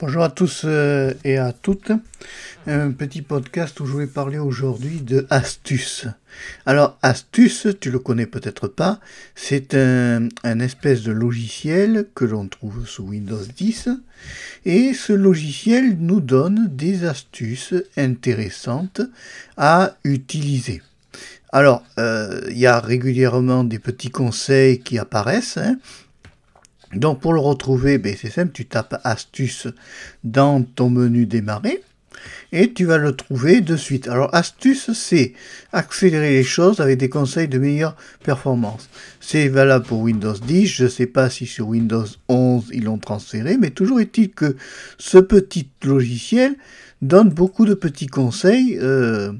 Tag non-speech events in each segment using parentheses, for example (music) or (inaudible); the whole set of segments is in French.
Bonjour à tous euh, et à toutes. Un petit podcast où je vais parler aujourd'hui de Astuce. Alors Astuce, tu le connais peut-être pas, c'est un, espèce de logiciel que l'on trouve sous Windows 10 et ce logiciel nous donne des astuces intéressantes à utiliser. Alors, euh, il y a régulièrement des petits conseils qui apparaissent. Hein, donc pour le retrouver, ben, c'est simple, tu tapes astuce dans ton menu démarrer et tu vas le trouver de suite. Alors astuce, c'est accélérer les choses avec des conseils de meilleure performance. C'est valable pour Windows 10, je ne sais pas si sur Windows 11 ils l'ont transféré, mais toujours est-il que ce petit logiciel donne beaucoup de petits conseils. Euh,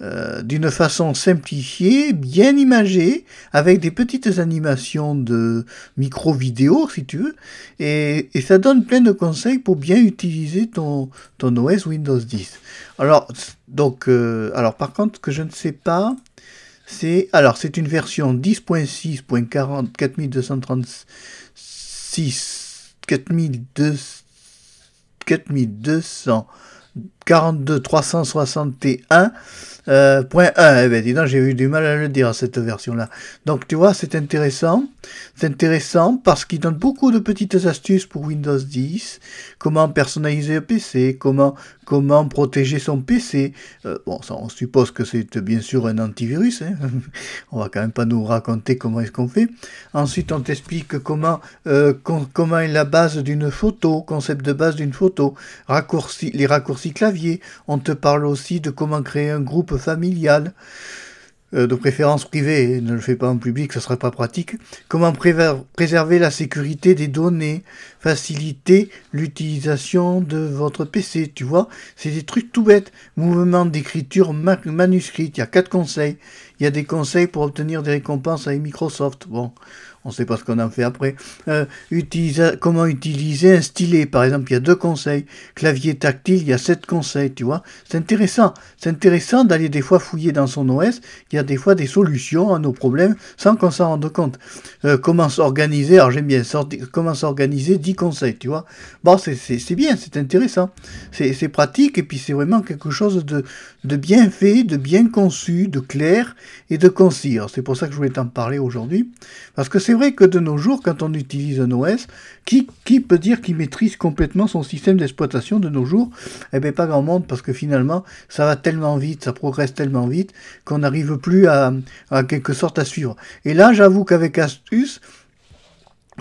euh, d'une façon simplifiée, bien imagée, avec des petites animations de micro-vidéo, si tu veux, et, et, ça donne plein de conseils pour bien utiliser ton, ton OS Windows 10. Alors, donc, euh, alors par contre, que je ne sais pas, c'est, alors c'est une version 10.6.40, 4236, 4200, 4200 42 361 euh, point 1. Eh ben, dis donc, j'ai eu du mal à le dire, cette version-là. Donc, tu vois, c'est intéressant. C'est intéressant parce qu'il donne beaucoup de petites astuces pour Windows 10. Comment personnaliser un PC, comment, comment protéger son PC. Euh, bon, ça, on suppose que c'est bien sûr un antivirus. Hein. on va quand même pas nous raconter comment est-ce qu'on fait. Ensuite, on t'explique comment, euh, comment est la base d'une photo, concept de base d'une photo, raccourci, les raccourcis clavier. On te parle aussi de comment créer un groupe familial. Euh, de préférence privée, ne le fais pas en public, ce serait pas pratique. Comment préserver la sécurité des données, faciliter l'utilisation de votre PC, tu vois, c'est des trucs tout bêtes. Mouvement d'écriture manuscrite, il y a quatre conseils. Il y a des conseils pour obtenir des récompenses avec Microsoft. Bon, on ne sait pas ce qu'on en fait après. Euh, comment utiliser un stylet, par exemple, il y a deux conseils. Clavier tactile, il y a sept conseils, tu vois. C'est intéressant. C'est intéressant d'aller des fois fouiller dans son OS. Il y a des fois des solutions à nos problèmes sans qu'on s'en rende compte. Euh, comment s'organiser, alors j'aime bien, comment s'organiser, 10 conseils, tu vois. Bon, c'est bien, c'est intéressant. C'est pratique et puis c'est vraiment quelque chose de, de bien fait, de bien conçu, de clair et de concis. C'est pour ça que je voulais t'en parler aujourd'hui. Parce que c'est vrai que de nos jours, quand on utilise un OS, qui, qui peut dire qu'il maîtrise complètement son système d'exploitation de nos jours? Eh bien, pas grand monde, parce que finalement, ça va tellement vite, ça progresse tellement vite, qu'on n'arrive plus à, à quelque sorte à suivre. Et là, j'avoue qu'avec Astuce,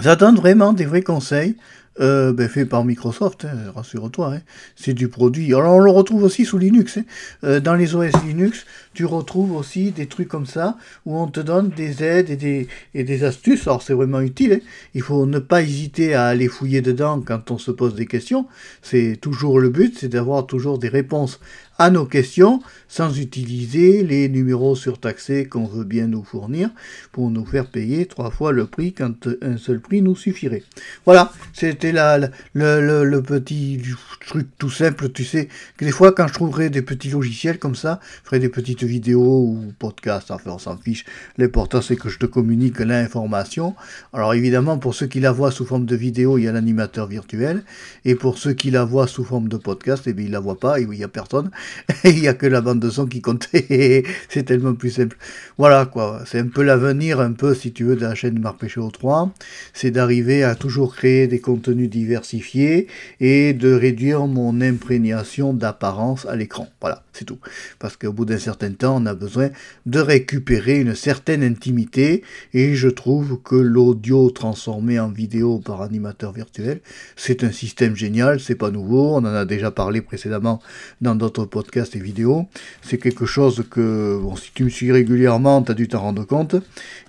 ça donne vraiment des vrais conseils euh, ben, fait par Microsoft, hein, rassure-toi, hein. c'est du produit. Alors on le retrouve aussi sous Linux. Hein. Euh, dans les OS Linux, tu retrouves aussi des trucs comme ça, où on te donne des aides et des, et des astuces. Alors c'est vraiment utile. Il faut ne pas hésiter à aller fouiller dedans quand on se pose des questions. C'est toujours le but, c'est d'avoir toujours des réponses à nos questions sans utiliser les numéros surtaxés qu'on veut bien nous fournir pour nous faire payer trois fois le prix quand un seul prix nous suffirait. Voilà, c'était le, petit truc tout simple, tu sais, que des fois quand je trouverai des petits logiciels comme ça, je ferai des petites vidéos ou podcasts, enfin on s'en fiche, l'important c'est que je te communique l'information. Alors évidemment pour ceux qui la voient sous forme de vidéo, il y a l'animateur virtuel, et pour ceux qui la voient sous forme de podcast, eh bien ils la voient pas, et il n'y a personne. (laughs) il n'y a que la bande de son qui comptait. (laughs) c'est tellement plus simple. Voilà quoi, c'est un peu l'avenir, un peu si tu veux, de la chaîne Marc Pécho 3. C'est d'arriver à toujours créer des contenus diversifiés et de réduire mon imprégnation d'apparence à l'écran. Voilà, c'est tout. Parce qu'au bout d'un certain temps, on a besoin de récupérer une certaine intimité et je trouve que l'audio transformé en vidéo par animateur virtuel, c'est un système génial, c'est pas nouveau, on en a déjà parlé précédemment dans d'autres podcasts et vidéos. C'est quelque chose que, bon, si tu me suis régulièrement, tu as dû t'en rendre compte.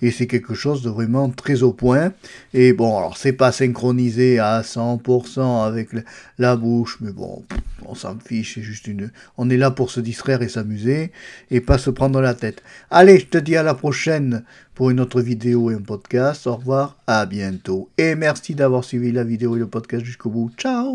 Et c'est quelque chose de vraiment très au point. Et bon, alors c'est pas synchronisé à 100% avec la bouche, mais bon, on s'en fiche, c'est juste une... On est là pour se distraire et s'amuser, et pas se prendre la tête. Allez, je te dis à la prochaine pour une autre vidéo et un podcast. Au revoir, à bientôt. Et merci d'avoir suivi la vidéo et le podcast jusqu'au bout. Ciao